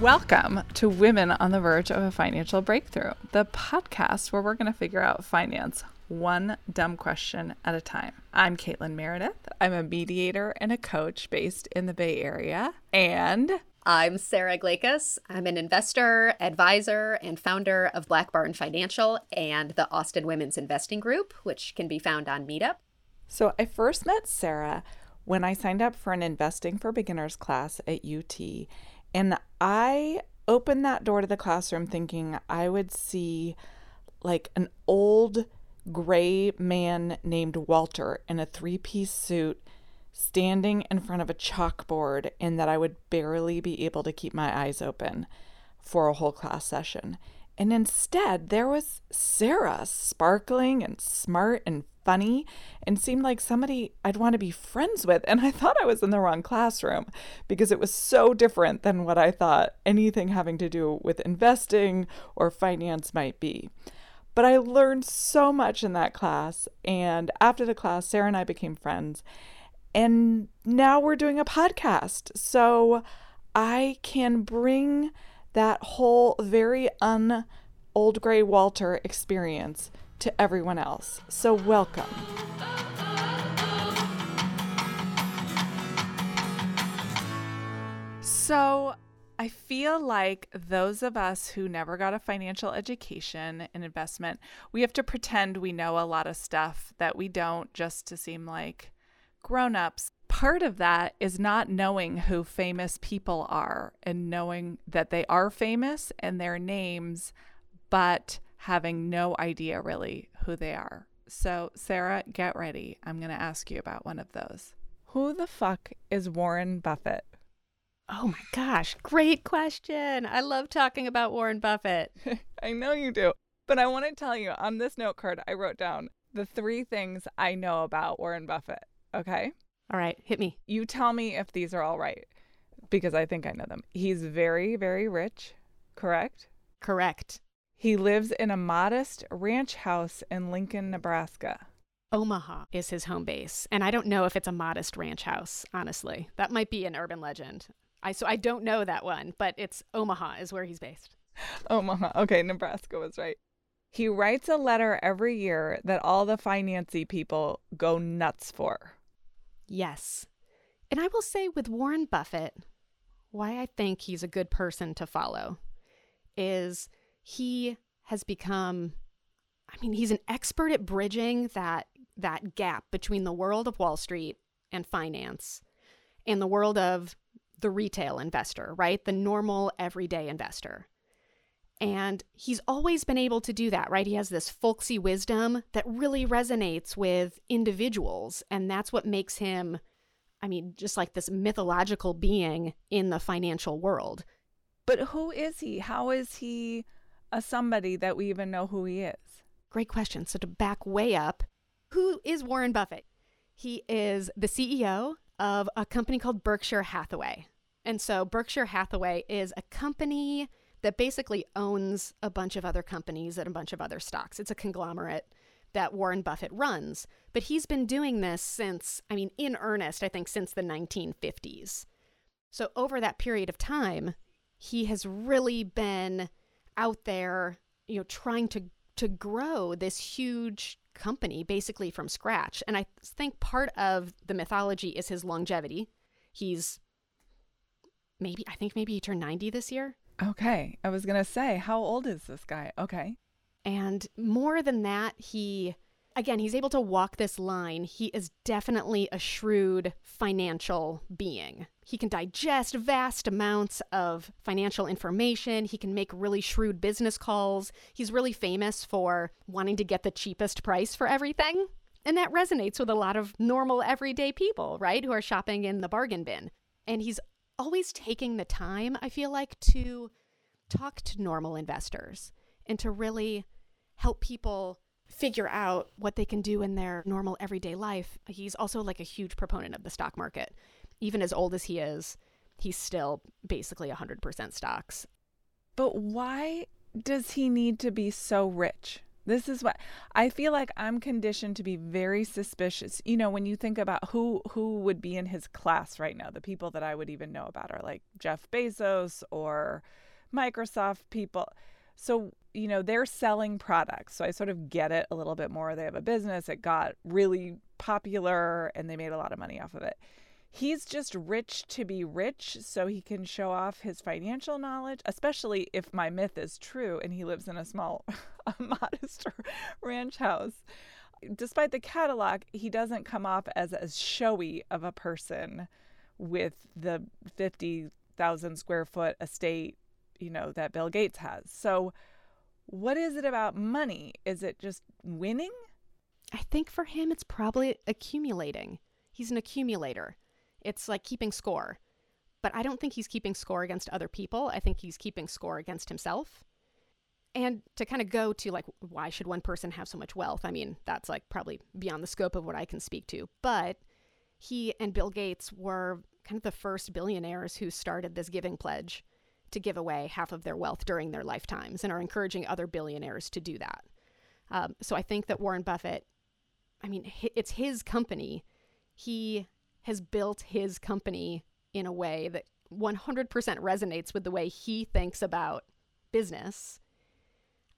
Welcome to Women on the Verge of a Financial Breakthrough, the podcast where we're going to figure out finance one dumb question at a time. I'm Caitlin Meredith. I'm a mediator and a coach based in the Bay Area. And I'm Sara Glakas. I'm an investor, advisor, and founder of Black Barn Financial and the Austin Women's Investing Group, which can be found on Meetup. So I first met Sara when I signed up for an Investing for Beginners class at UT. And I opened that door to the classroom thinking I would see like an old gray man named Walter in a three piece suit standing in front of a chalkboard, and that I would barely be able to keep my eyes open for a whole class session. And instead, there was Sara, sparkling and smart and funny, and seemed like somebody I'd want to be friends with. And I thought I was in the wrong classroom because it was so different than what I thought anything having to do with investing or finance might be. But I learned so much in that class. And after the class, Sara and I became friends. And now we're doing a podcast. So I can bring that whole very un old gray Walter experience to everyone else. So, welcome. So, I feel like those of us who never got a financial education in investment, we have to pretend we know a lot of stuff that we don't just to seem like grown ups part of that is not knowing who famous people are and knowing that they are famous and their names, but having no idea really who they are. So, Sara, get ready. I'm going to ask you about one of those. Who the fuck is Warren Buffett? Oh my gosh, great question. I love talking about Warren Buffett. I know you do. But I want to tell you on this note card, I wrote down the three things I know about Warren Buffett. Okay. All right, hit me. You tell me if these are all right because I think I know them. He's very, very rich, correct? Correct. He lives in a modest ranch house in Lincoln, Nebraska. Omaha is his home base, and I don't know if it's a modest ranch house, honestly. That might be an urban legend. I so I don't know that one, but it's Omaha is where he's based. Omaha. Okay, Nebraska was right. He writes a letter every year that all the financy people go nuts for. Yes. And I will say with Warren Buffett, why I think he's a good person to follow is he has become I mean, he's an expert at bridging that that gap between the world of Wall Street and finance and the world of the retail investor, right? The normal everyday investor. And he's always been able to do that, right? He has this folksy wisdom that really resonates with individuals. And that's what makes him, I mean, just like this mythological being in the financial world. But who is he? How is he a somebody that we even know who he is? Great question. So to back way up, who is Warren Buffett? He is the CEO of a company called Berkshire Hathaway. And so Berkshire Hathaway is a company that basically owns a bunch of other companies and a bunch of other stocks. It's a conglomerate that Warren Buffett runs. But he's been doing this since, I mean, in earnest, I think since the 1950s. So over that period of time, he has really been out there, you know, trying to to grow this huge company basically from scratch. And I think part of the mythology is his longevity. He's maybe I think maybe he turned 90 this year. Okay. I was going to say, how old is this guy? Okay. And more than that, he, again, he's able to walk this line. He is definitely a shrewd financial being. He can digest vast amounts of financial information. He can make really shrewd business calls. He's really famous for wanting to get the cheapest price for everything. And that resonates with a lot of normal, everyday people, right? Who are shopping in the bargain bin. And he's always taking the time, I feel like, to talk to normal investors and to really help people figure out what they can do in their normal everyday life. He's also like a huge proponent of the stock market. Even as old as he is, he's still basically 100% stocks. But why does he need to be so rich? This is what I feel like I'm conditioned to be very suspicious. You know, when you think about who who would be in his class right now, the people that I would even know about are like Jeff Bezos or Microsoft people. So, you know, they're selling products. So I sort of get it a little bit more. They have a business, it got really popular and they made a lot of money off of it he's just rich to be rich so he can show off his financial knowledge, especially if my myth is true and he lives in a small, a modest ranch house. Despite the Cadillac, he doesn't come off as as showy of a person with the 50,000 square foot estate, you know, that Bill Gates has. So, what is it about money? Is it just winning? I think for him, it's probably accumulating. He's an accumulator. It's like keeping score. But I don't think he's keeping score against other people. I think he's keeping score against himself. And to kind of go to like, why should one person have so much wealth? I mean, that's like probably beyond the scope of what I can speak to. But he and Bill Gates were kind of the first billionaires who started this giving pledge to give away half of their wealth during their lifetimes and are encouraging other billionaires to do that. Um, so I think that Warren Buffett, I mean, it's his company. He has built his company in a way that 100% resonates with the way he thinks about business.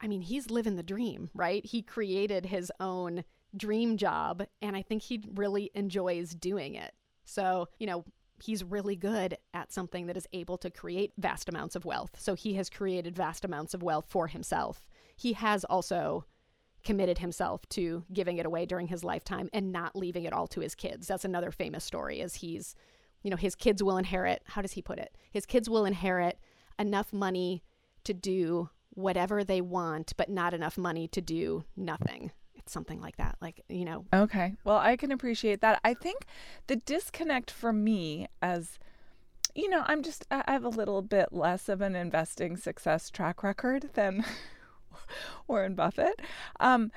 I mean, he's living the dream, right? He created his own dream job, and I think he really enjoys doing it. So, you know, he's really good at something that is able to create vast amounts of wealth. So he has created vast amounts of wealth for himself. He has also committed himself to giving it away during his lifetime and not leaving it all to his kids. That's another famous story is he's you know his kids will inherit how does he put it? His kids will inherit enough money to do whatever they want but not enough money to do nothing. It's something like that. Like, you know. Okay. Well, I can appreciate that. I think the disconnect for me as you know, I'm just I have a little bit less of an investing success track record than Warren Buffett. Um,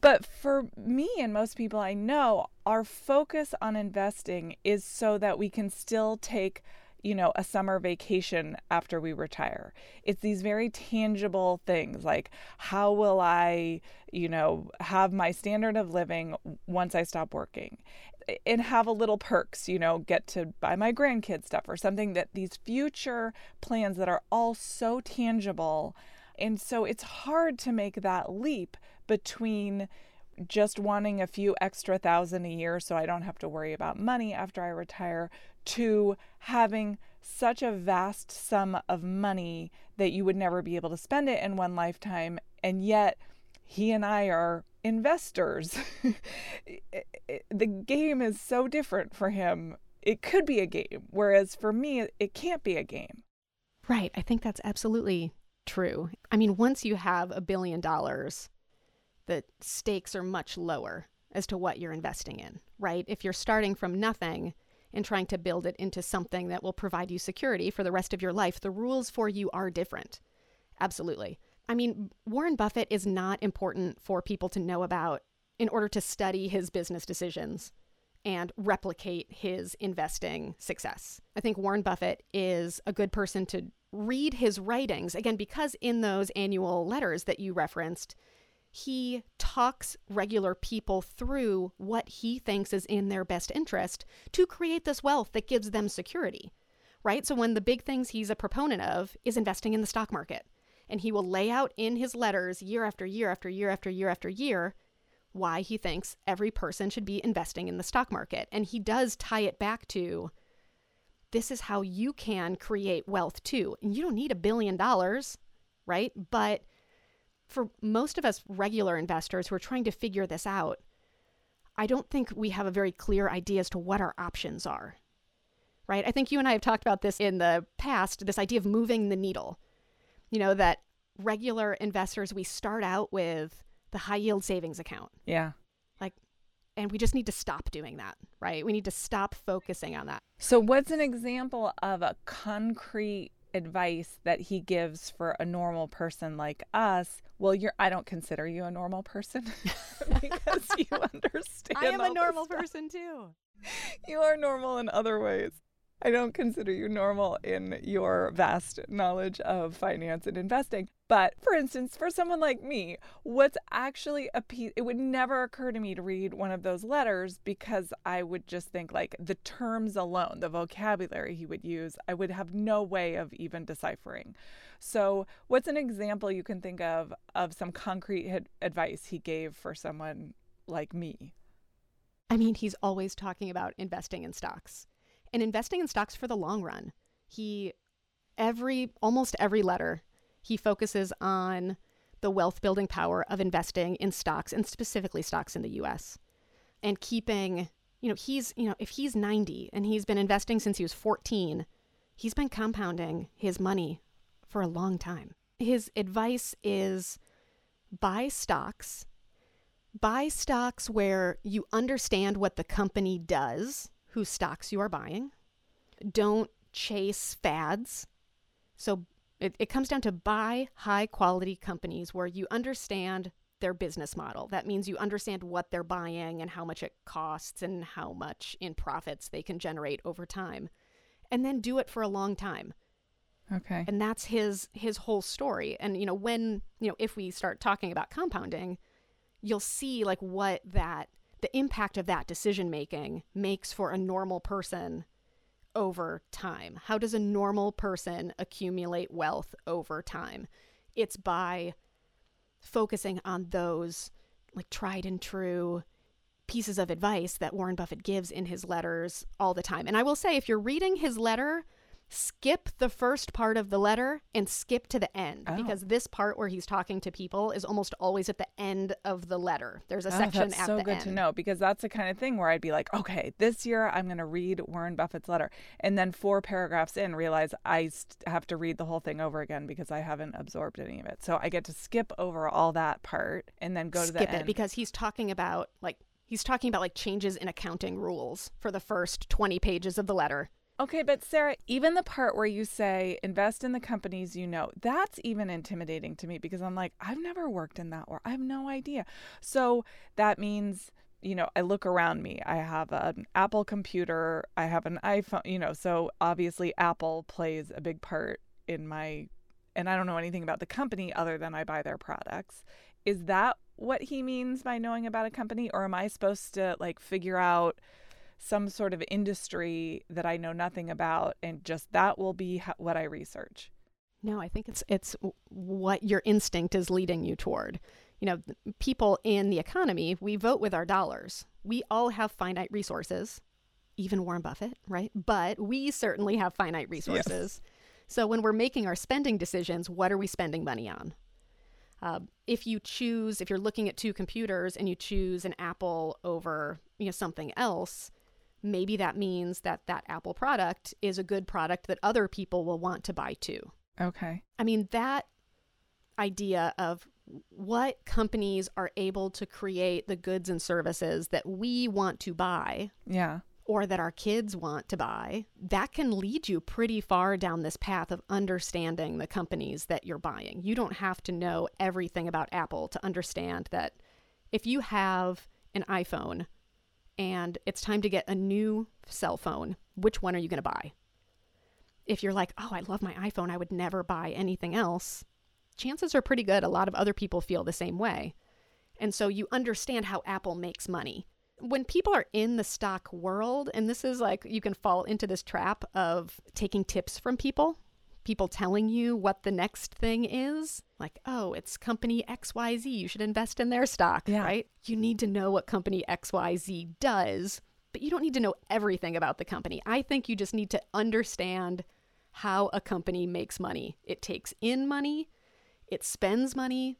but for me and most people I know, our focus on investing is so that we can still take you know, a summer vacation after we retire. It's these very tangible things like how will I, you know, have my standard of living once I stop working? And have a little perks, you know, get to buy my grandkids stuff or something that these future plans that are all so tangible and so it's hard to make that leap between just wanting a few extra thousand a year so I don't have to worry about money after I retire to having such a vast sum of money that you would never be able to spend it in one lifetime. And yet, he and I are investors. the game is so different for him. It could be a game, whereas for me, it can't be a game. Right. I think that's absolutely true. I mean, once you have a billion dollars, the stakes are much lower as to what you're investing in, right? If you're starting from nothing and trying to build it into something that will provide you security for the rest of your life, the rules for you are different. Absolutely. I mean, Warren Buffett is not important for people to know about in order to study his business decisions and replicate his investing success. I think Warren Buffett is a good person to read his writings, again, because in those annual letters that you referenced, he talks regular people through what he thinks is in their best interest to create this wealth that gives them security, right? So, one of the big things he's a proponent of is investing in the stock market. And he will lay out in his letters year after year after year after year after year why he thinks every person should be investing in the stock market. And he does tie it back to this is how you can create wealth too. And you don't need a billion dollars, right? But for most of us regular investors who are trying to figure this out, I don't think we have a very clear idea as to what our options are, right? I think you and I have talked about this in the past this idea of moving the needle. You know, that regular investors, we start out with the high yield savings account. Yeah. Like and we just need to stop doing that, right? We need to stop focusing on that. So, what's an example of a concrete advice that he gives for a normal person like us? Well, you're I don't consider you a normal person because you understand. I am a normal person too. You are normal in other ways. I don't consider you normal in your vast knowledge of finance and investing. But for instance, for someone like me, what's actually a piece, it would never occur to me to read one of those letters because I would just think like the terms alone, the vocabulary he would use, I would have no way of even deciphering. So, what's an example you can think of of some concrete advice he gave for someone like me? I mean, he's always talking about investing in stocks and investing in stocks for the long run. He, every, almost every letter, he focuses on the wealth building power of investing in stocks and specifically stocks in the US and keeping, you know, he's, you know, if he's 90 and he's been investing since he was 14, he's been compounding his money for a long time. His advice is buy stocks, buy stocks where you understand what the company does whose stocks you are buying. Don't chase fads. So it, it comes down to buy high quality companies where you understand their business model. That means you understand what they're buying and how much it costs and how much in profits they can generate over time. And then do it for a long time. Okay. And that's his his whole story. And you know, when, you know, if we start talking about compounding, you'll see like what that the impact of that decision making makes for a normal person over time. How does a normal person accumulate wealth over time? It's by focusing on those like tried and true pieces of advice that Warren Buffett gives in his letters all the time. And I will say, if you're reading his letter, skip the first part of the letter and skip to the end oh. because this part where he's talking to people is almost always at the end of the letter. There's a oh, section that's at so good end. to know because that's the kind of thing where I'd be like, okay, this year I'm going to read Warren Buffett's letter, and then four paragraphs in realize I have to read the whole thing over again because I haven't absorbed any of it. So I get to skip over all that part and then go skip to the it end because he's talking about like he's talking about like changes in accounting rules for the first 20 pages of the letter Okay, but Sara, even the part where you say invest in the companies you know, that's even intimidating to me because I'm like, I've never worked in that or I have no idea. So that means, you know, I look around me. I have an Apple computer, I have an iPhone, you know, so obviously Apple plays a big part in my and I don't know anything about the company other than I buy their products. Is that what he means by knowing about a company or am I supposed to like figure out some sort of industry that I know nothing about, and just that will be what I research. No, I think it's it's what your instinct is leading you toward. You know, people in the economy, we vote with our dollars. We all have finite resources, even Warren Buffett, right? But we certainly have finite resources. Yes. So when we're making our spending decisions, what are we spending money on? Uh, if you choose, if you're looking at two computers and you choose an Apple over you know something else, maybe that means that that Apple product is a good product that other people will want to buy too. Okay. I mean, that idea of what companies are able to create the goods and services that we want to buy. Yeah. Or that our kids want to buy, that can lead you pretty far down this path of understanding the companies that you're buying. You don't have to know everything about Apple to understand that if you have an iPhone, and it's time to get a new cell phone, which one are you going to buy? If you're like, oh, I love my iPhone, I would never buy anything else, chances are pretty good a lot of other people feel the same way. And so you understand how Apple makes money. When people are in the stock world, and this is like you can fall into this trap of taking tips from people people telling you what the next thing is. Like, oh, it's company XYZ. You should invest in their stock, yeah. right? You need to know what company XYZ does, but you don't need to know everything about the company. I think you just need to understand how a company makes money. It takes in money, it spends money,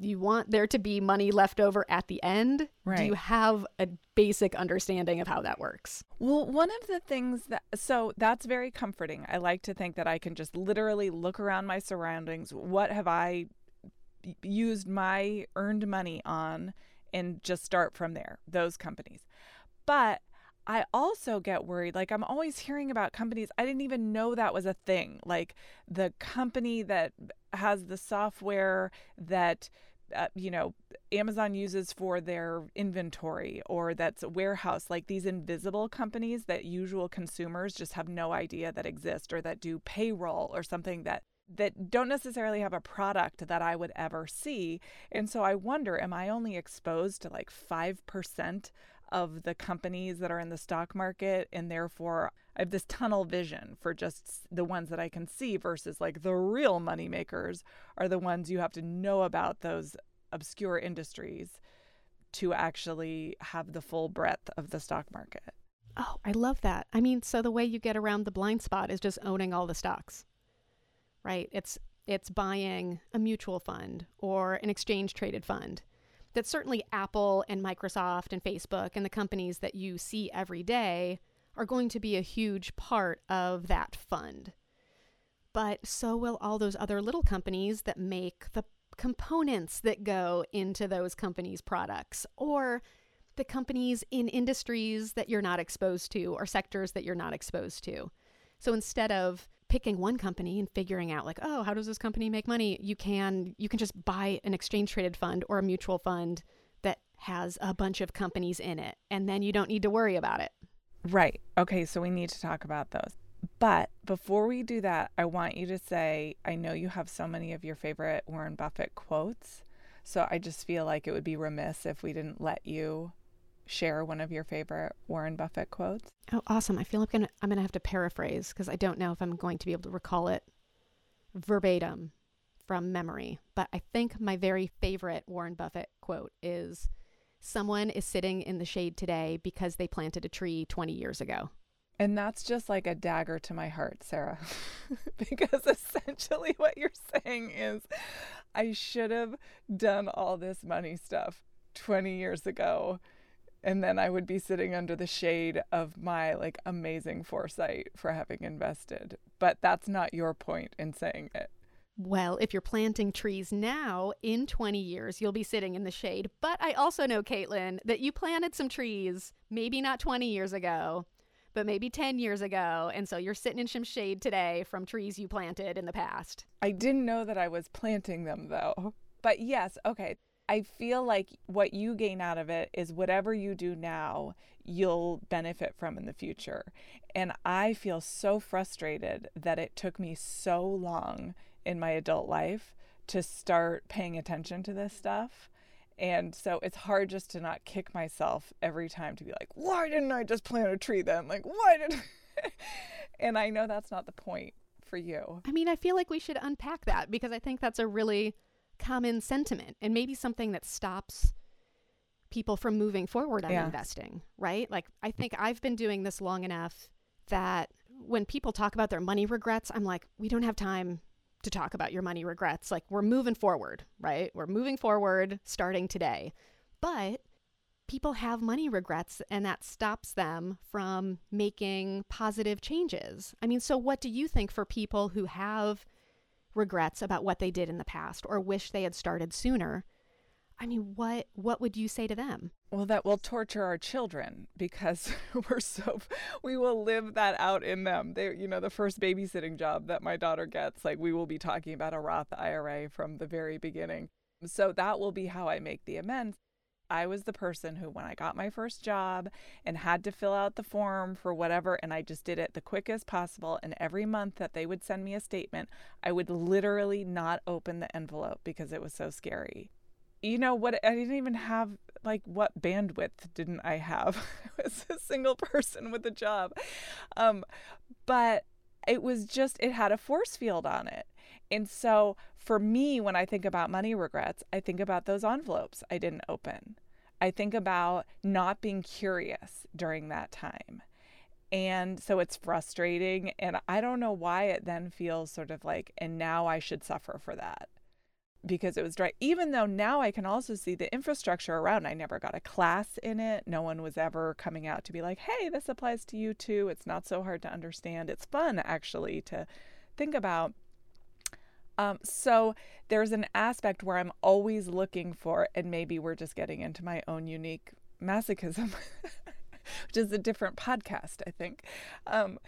you want there to be money left over at the end right. do you have a basic understanding of how that works well one of the things that so that's very comforting i like to think that i can just literally look around my surroundings what have i used my earned money on and just start from there those companies but I also get worried. Like, I'm always hearing about companies. I didn't even know that was a thing. Like, the company that has the software that uh, you know, Amazon uses for their inventory or that's a warehouse, like these invisible companies that usual consumers just have no idea that exist or that do payroll or something that that don't necessarily have a product that I would ever see. And so I wonder, am I only exposed to like 5% of the companies that are in the stock market and therefore I have this tunnel vision for just the ones that I can see versus like the real money makers are the ones you have to know about those obscure industries to actually have the full breadth of the stock market. Oh, I love that. I mean, so the way you get around the blind spot is just owning all the stocks. Right? It's it's buying a mutual fund or an exchange traded fund. That certainly Apple and Microsoft and Facebook and the companies that you see every day are going to be a huge part of that fund. But so will all those other little companies that make the components that go into those companies' products or the companies in industries that you're not exposed to or sectors that you're not exposed to. So instead of picking one company and figuring out like, oh, how does this company make money? You can you can just buy an exchange traded fund or a mutual fund that has a bunch of companies in it and then you don't need to worry about it. Right. Okay, so we need to talk about those. But before we do that, I want you to say I know you have so many of your favorite Warren Buffett quotes. So I just feel like it would be remiss if we didn't let you share one of your favorite Warren Buffett quotes. Oh, awesome. I feel like I'm going to have to paraphrase because I don't know if I'm going to be able to recall it verbatim from memory. But I think my very favorite Warren Buffett quote is Someone is sitting in the shade today because they planted a tree 20 years ago. And that's just like a dagger to my heart, Sara. because essentially what you're saying is I should have done all this money stuff 20 years ago and then I would be sitting under the shade of my like amazing foresight for having invested. But that's not your point in saying it. Well, if you're planting trees now, in 20 years, you'll be sitting in the shade. But I also know, Caitlin, that you planted some trees, maybe not 20 years ago, but maybe 10 years ago. And so you're sitting in some shade today from trees you planted in the past. I didn't know that I was planting them though. But yes, okay. I feel like what you gain out of it is whatever you do now, you'll benefit from in the future. And I feel so frustrated that it took me so long in my adult life to start paying attention to this stuff. And so it's hard just to not kick myself every time to be like, why didn't I just plant a tree then? Like, why did And I know that's not the point for you. I mean, I feel like we should unpack that because I think that's a really common sentiment and maybe something that stops people from moving forward on yeah. investing, right? Like I think I've been doing this long enough that when people talk about their money regrets, I'm like, we don't have time to talk about your money regrets. Like we're moving forward, right? We're moving forward starting today. But people have money regrets and that stops them from making positive changes. I mean, so what do you think for people who have regrets about what they did in the past or wish they had started sooner? I mean, what what would you say to them? Well, that will torture our children because we're so we will live that out in them. They, you know, the first babysitting job that my daughter gets, like we will be talking about a Roth IRA from the very beginning. So that will be how I make the amends. I was the person who, when I got my first job and had to fill out the form for whatever, and I just did it the quickest possible. And every month that they would send me a statement, I would literally not open the envelope because it was so scary. You know what? I didn't even have like what bandwidth didn't i have? I was a single person with a job. Um but it was just it had a force field on it and so for me when i think about money regrets i think about those envelopes i didn't open i think about not being curious during that time and so it's frustrating and i don't know why it then feels sort of like and now i should suffer for that because it was dry. Even though now I can also see the infrastructure around. I never got a class in it. No one was ever coming out to be like, hey, this applies to you too. It's not so hard to understand. It's fun actually to think about. Um, so there's an aspect where I'm always looking for, and maybe we're just getting into my own unique masochism, which is a different podcast, I think. Um,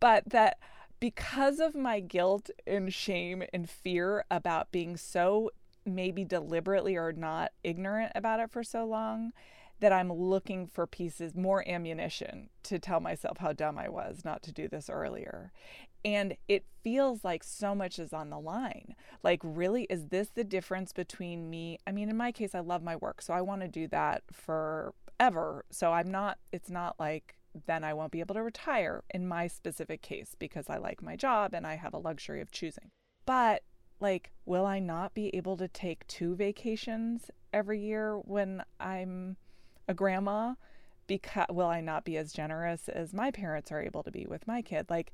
but that because of my guilt and shame and fear about being so maybe deliberately or not ignorant about it for so long that I'm looking for pieces, more ammunition to tell myself how dumb I was not to do this earlier. And it feels like so much is on the line. Like, really, is this the difference between me? I mean, in my case, I love my work, so I want to do that forever. So I'm not, it's not like then I won't be able to retire in my specific case because I like my job and I have a luxury of choosing. But like, will I not be able to take two vacations every year when I'm a grandma? Because will I not be as generous as my parents are able to be with my kid? Like,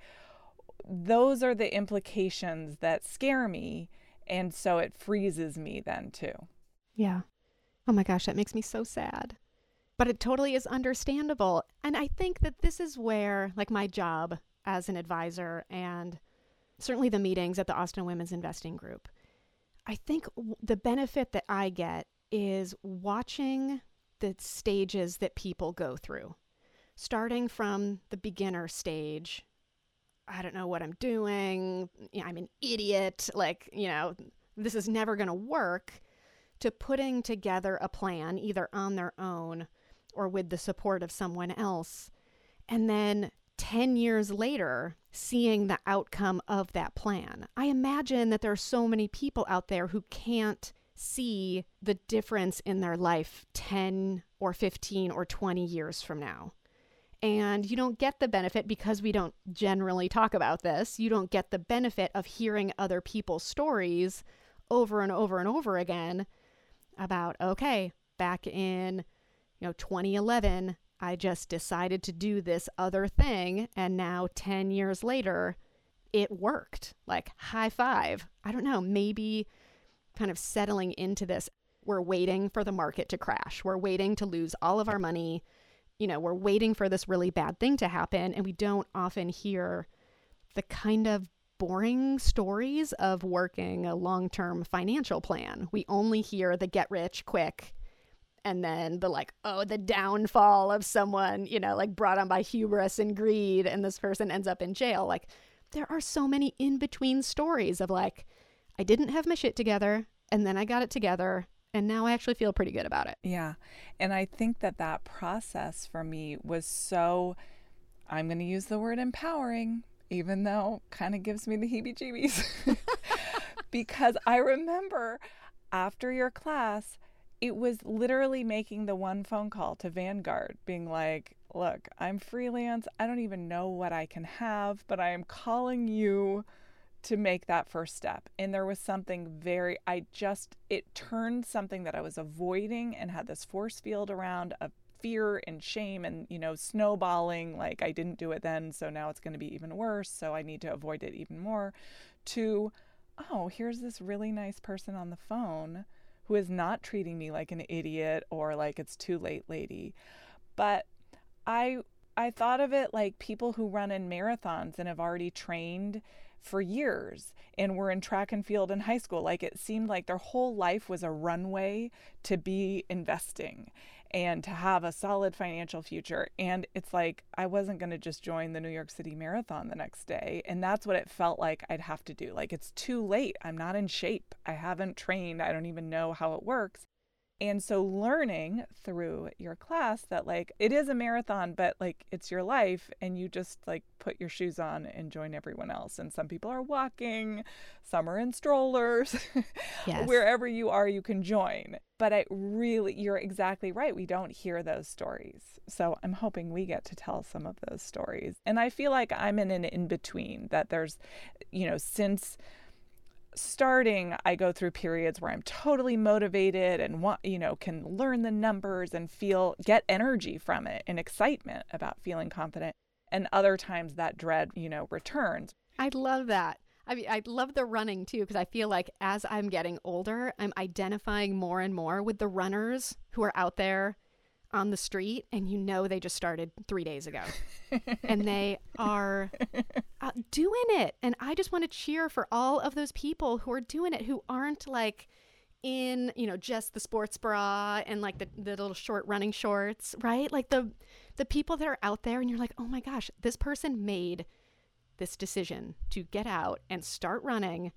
those are the implications that scare me. And so it freezes me then too. Yeah. Oh my gosh, that makes me so sad. But it totally is understandable. And I think that this is where, like, my job as an advisor and certainly the meetings at the Austin Women's Investing Group, I think the benefit that I get is watching the stages that people go through, starting from the beginner stage I don't know what I'm doing. I'm an idiot. Like, you know, this is never going to work. To putting together a plan, either on their own or with the support of someone else. And then 10 years later, seeing the outcome of that plan. I imagine that there are so many people out there who can't see the difference in their life 10 or 15 or 20 years from now. And you don't get the benefit because we don't generally talk about this. You don't get the benefit of hearing other people's stories over and over and over again about, okay, back in, you know, 2011, I just decided to do this other thing. And now 10 years later, it worked. Like, high five. I don't know, maybe kind of settling into this. We're waiting for the market to crash. We're waiting to lose all of our money you know, we're waiting for this really bad thing to happen and we don't often hear the kind of boring stories of working a long-term financial plan. We only hear the get rich quick and then the like oh the downfall of someone, you know, like brought on by hubris and greed and this person ends up in jail. Like there are so many in-between stories of like I didn't have my shit together and then I got it together and now I actually feel pretty good about it. Yeah. And I think that that process for me was so, I'm going to use the word empowering, even though kind of gives me the heebie jeebies. because I remember after your class, it was literally making the one phone call to Vanguard, being like, look, I'm freelance. I don't even know what I can have, but I am calling you to make that first step. And there was something very, I just, it turned something that I was avoiding and had this force field around of fear and shame and, you know, snowballing. Like I didn't do it then, so now it's going to be even worse. So I need to avoid it even more. To, oh, here's this really nice person on the phone who is not treating me like an idiot or like it's too late, lady. But I, I thought of it like people who run in marathons and have already trained for years and were in track and field in high school. Like it seemed like their whole life was a runway to be investing and to have a solid financial future. And it's like I wasn't going to just join the New York City Marathon the next day. And that's what it felt like I'd have to do. Like it's too late. I'm not in shape. I haven't trained. I don't even know how it works. And so learning through your class that like it is a marathon, but like it's your life and you just like put your shoes on and join everyone else. And some people are walking, some are in strollers. Yes. Wherever you are, you can join. But I really, you're exactly right. We don't hear those stories. So I'm hoping we get to tell some of those stories. And I feel like I'm in an in between that there's, you know, since starting i go through periods where i'm totally motivated and want you know can learn the numbers and feel get energy from it and excitement about feeling confident. And other times that dread you know returns. I love that. I mean i love the running too because i feel like as i'm getting older i'm identifying more and more with the runners who are out there on the street and you know they just started three days ago. And they are uh, doing it. And i just want to cheer for all of those people who are doing it who aren't like in you know just the sports bra and like the, the little short running shorts right? Like the the people that are out there and you're like oh my gosh this person made this decision to get out and start running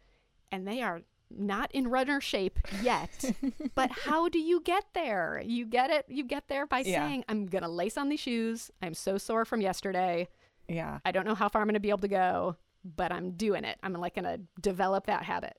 and they are not in runner shape yet. but how do you get there? You get it. You get there by Yeah. saying, I'm going to lace on these shoes. I'm so sore from yesterday. Yeah. I don't know how far I'm going to be able to go, but I'm doing it. I'm like going to develop that habit.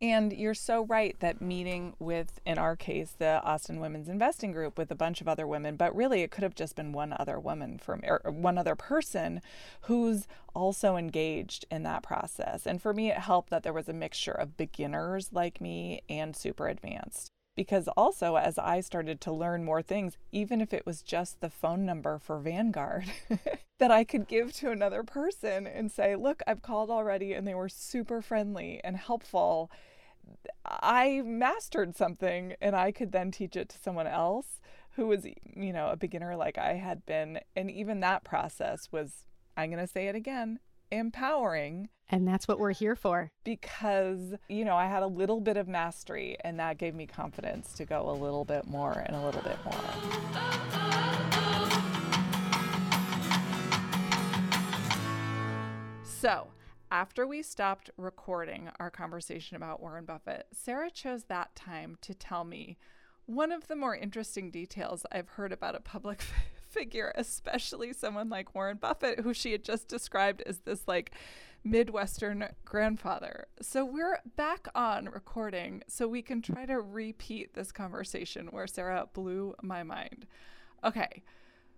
And you're so right that meeting with, in our case, the Austin Women's Investing Group with a bunch of other women, but really it could have just been one other woman from, or one other person who's also engaged in that process. And for me, it helped that there was a mixture of beginners like me and super advanced. Because also, as I started to learn more things, even if it was just the phone number for Vanguard that I could give to another person and say, Look, I've called already, and they were super friendly and helpful. I mastered something and I could then teach it to someone else who was, you know, a beginner like I had been. And even that process was, I'm going to say it again, empowering And that's what we're here for. because, you know, I had a little bit of mastery and that gave me confidence to go a little bit more and a little bit more. So, after we stopped recording our conversation about Warren Buffett, Sara chose that time to tell me one of the more interesting details I've heard about a public figure, especially someone like Warren Buffett, who she had just described as this like Midwestern grandfather. So we're back on recording so we can try to repeat this conversation where Sara blew my mind. Okay.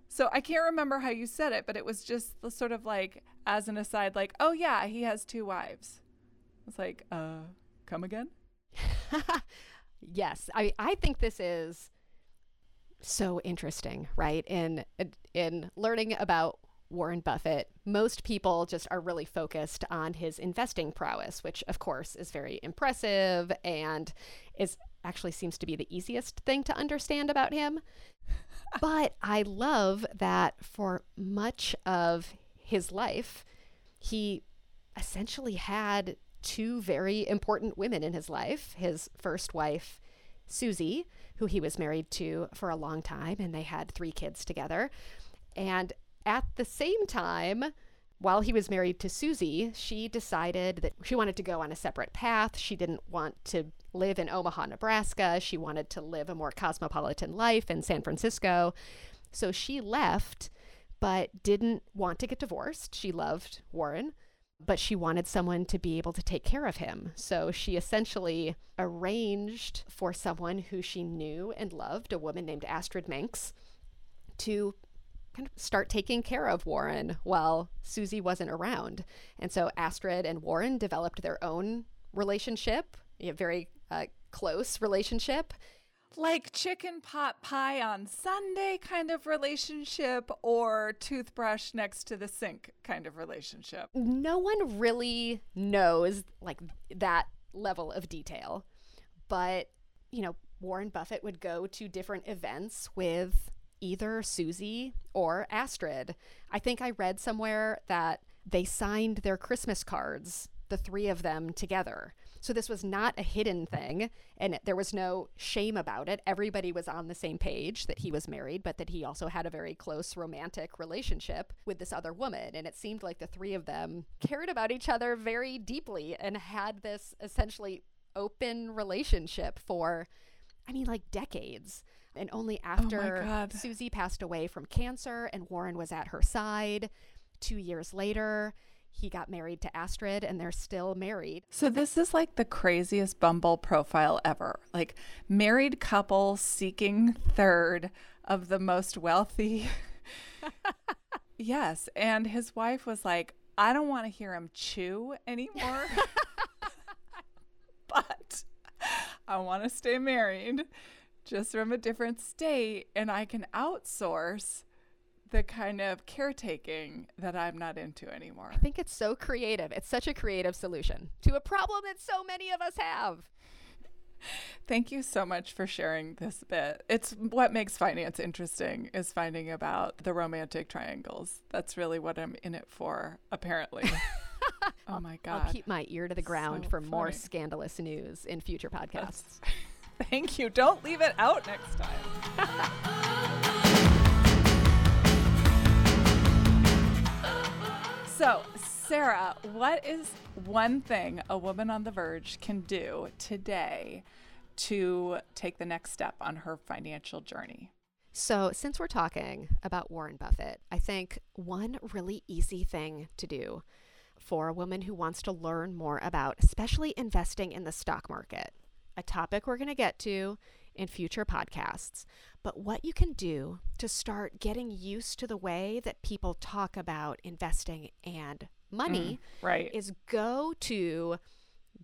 So I can't remember how you said it, but it was just the sort of like as an aside, like, oh yeah, he has two wives. It's like, uh, come again? yes, I I think this is so interesting, right? In in learning about Warren Buffett, most people just are really focused on his investing prowess, which of course is very impressive and is actually seems to be the easiest thing to understand about him. but I love that for much of his life, he essentially had two very important women in his life. His first wife, Susie, who he was married to for a long time, and they had three kids together. And at the same time, while he was married to Susie, she decided that she wanted to go on a separate path. She didn't want to live in Omaha, Nebraska. She wanted to live a more cosmopolitan life in San Francisco. So she left, but didn't want to get divorced. She loved Warren, but she wanted someone to be able to take care of him. So she essentially arranged for someone who she knew and loved, a woman named Astrid Menks, to kind of start taking care of Warren while Susie wasn't around. And so Astrid and Warren developed their own relationship, a very uh, close relationship. Like chicken pot pie on Sunday kind of relationship or toothbrush next to the sink kind of relationship. No one really knows like that level of detail. But, you know, Warren Buffett would go to different events with either Susie or Astrid. I think I read somewhere that they signed their Christmas cards, the three of them together. So this was not a hidden thing, and there was no shame about it. Everybody was on the same page that he was married, but that he also had a very close romantic relationship with this other woman. And it seemed like the three of them cared about each other very deeply and had this essentially open relationship for, I mean, like decades. And only oh after God. Susie passed away from cancer and Warren was at her side, two years later, he got married to Astrid and they're still married. So this is like the craziest Bumble profile ever. Like married couple seeking third of the most wealthy. yes, and his wife was like, "I don't want to hear him chew anymore." but I want to stay married just from a different state and I can outsource the kind of caretaking that I'm not into anymore. I think it's so creative. It's such a creative solution to a problem that so many of us have. Thank you so much for sharing this bit. It's what makes finance interesting is finding about the romantic triangles. That's really what I'm in it for, apparently. oh my god. I'll keep my ear to the ground So for more scandalous news in future podcasts. Thank you. Don't leave it out next time. So, Sara, what is one thing a woman on the verge can do today to take the next step on her financial journey? So, since we're talking about Warren Buffett, I think one really easy thing to do for a woman who wants to learn more about, especially investing in the stock market, a topic we're going to get to in future podcasts, but what you can do to start getting used to the way that people talk about investing and money Mm, right. is go to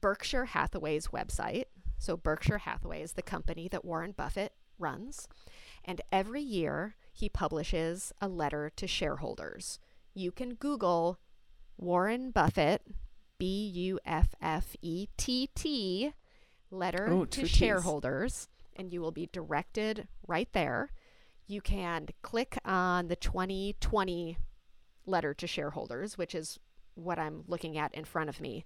Berkshire Hathaway's website. So, Berkshire Hathaway is the company that Warren Buffett runs. And every year he publishes a letter to shareholders. You can Google Warren Buffett, B U F F E T T, letter Ooh, to shareholders, and you will be directed right there. You can click on the 2020 letter to shareholders, which is what I'm looking at in front of me.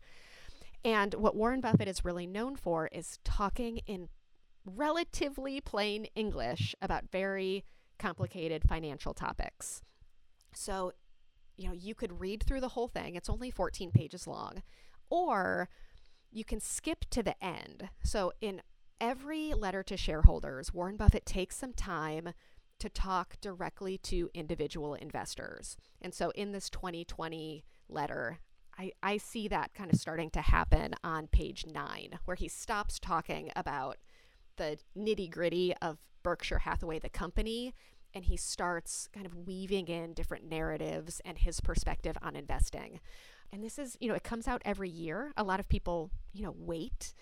And what Warren Buffett is really known for is talking in relatively plain English about very complicated financial topics. So, you know, you could read through the whole thing, it's only 14 pages long, or you can skip to the end. So, in every letter to shareholders, Warren Buffett takes some time to talk directly to individual investors. And so, in this 2020 letter, I, I see that kind of starting to happen on page nine, where he stops talking about the nitty gritty of Berkshire Hathaway, the company, and he starts kind of weaving in different narratives and his perspective on investing. And this is, you know, it comes out every year. A lot of people, you know, wait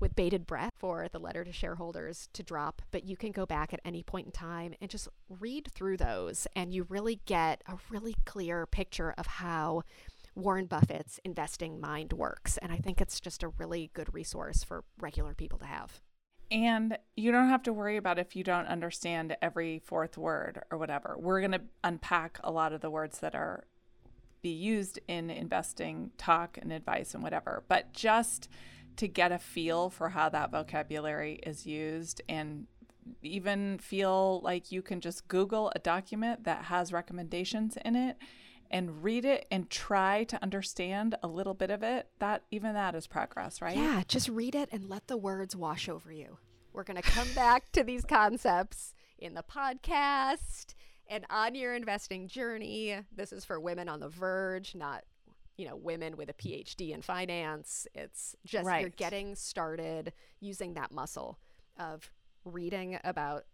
with bated breath for the letter to shareholders to drop, but you can go back at any point in time and just read through those, and you really get a really clear picture of how Warren Buffett's investing mind works. And I think it's just a really good resource for regular people to have. And you don't have to worry about if you don't understand every fourth word or whatever. We're going to unpack a lot of the words that are be used in investing talk and advice and whatever. But just to get a feel for how that vocabulary is used and even feel like you can just Google a document that has recommendations in it and read it and try to understand a little bit of it, that even that is progress, right? Yeah, just read it and let the words wash over you. We're going to come back to these concepts in the podcast and on your investing journey. This is for women on the verge, not you know, women with a PhD in finance. It's just you're getting started using that muscle of reading about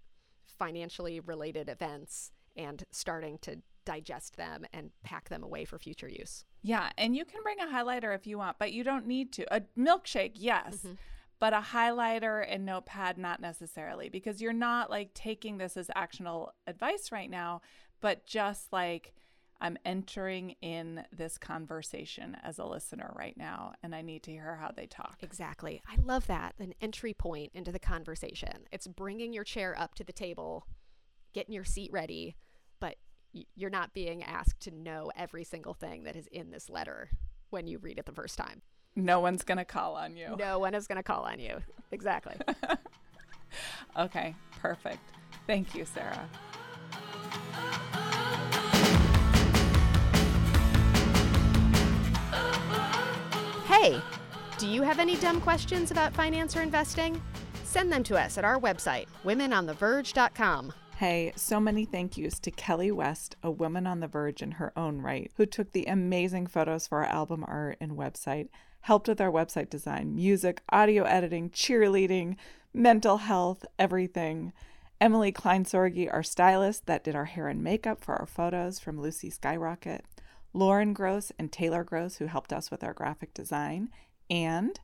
financially related events and starting to digest them and pack them away for future use. Yeah, and you can bring a highlighter if you want, but you don't need to. A milkshake, yes, Mm-hmm. but a highlighter and notepad, not necessarily, because you're not like taking this as actionable advice right now, but just like I'm entering in this conversation as a listener right now, and I need to hear how they talk. Exactly. I love that. An entry point into the conversation. It's bringing your chair up to the table, getting your seat ready, but you're not being asked to know every single thing that is in this letter when you read it the first time. No one's going to call on you. No one is going to call on you. Exactly. Okay, perfect. Thank you, Sara. Hey, do you have any dumb questions about finance or investing? Send them to us at our website, womenontheverge.com. Hey, so many thank yous to Kelly West, a woman on the verge in her own right, who took the amazing photos for our album art and website, helped with our website design, music, audio editing, cheerleading, mental health, everything. Emily Kleinsorgi, our stylist that did our hair and makeup for our photos from Lucy Skyrocket. Lauren Gross and Taylor Gross, who helped us with our graphic design. And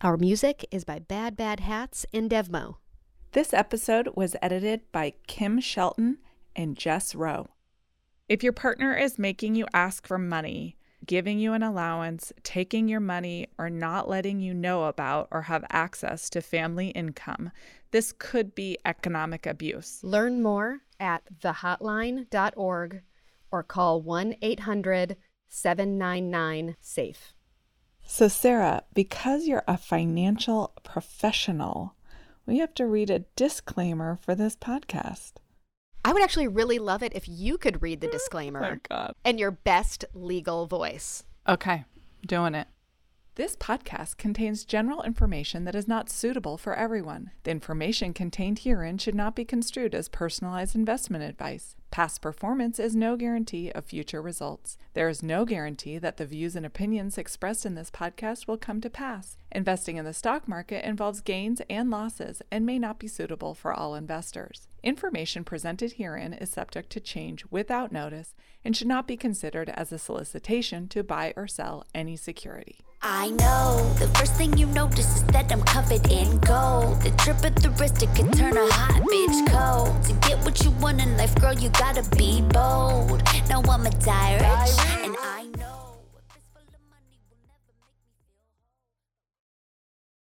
Our music is by Bad Bad Hats and Devmo. This episode was edited by Kim Shelton and Jes Rowe. If your partner is making you ask for money, giving you an allowance, taking your money, or not letting you know about or have access to family income, this could be economic abuse. Learn more at thehotline.org or call 1 800 799 SAFE. So, Sara, because you're a financial professional, we have to read a disclaimer for this podcast. I would actually really love it if you could read the disclaimer. Oh my God. in your best legal voice. Okay, doing it. This podcast contains general information that is not suitable for everyone. The information contained herein should not be construed as personalized investment advice. Past performance is no guarantee of future results. There is no guarantee that the views and opinions expressed in this podcast will come to pass. Investing in the stock market involves gains and losses and may not be suitable for all investors. Information presented herein is subject to change without notice and should not be considered as a solicitation to buy or sell any security. I know the first thing you notice is that I'm covered in gold. The trip at the wrist, it can turn a hot bitch cold. To get what you want in life, girl, you gotta be bold. Now I'm a direct.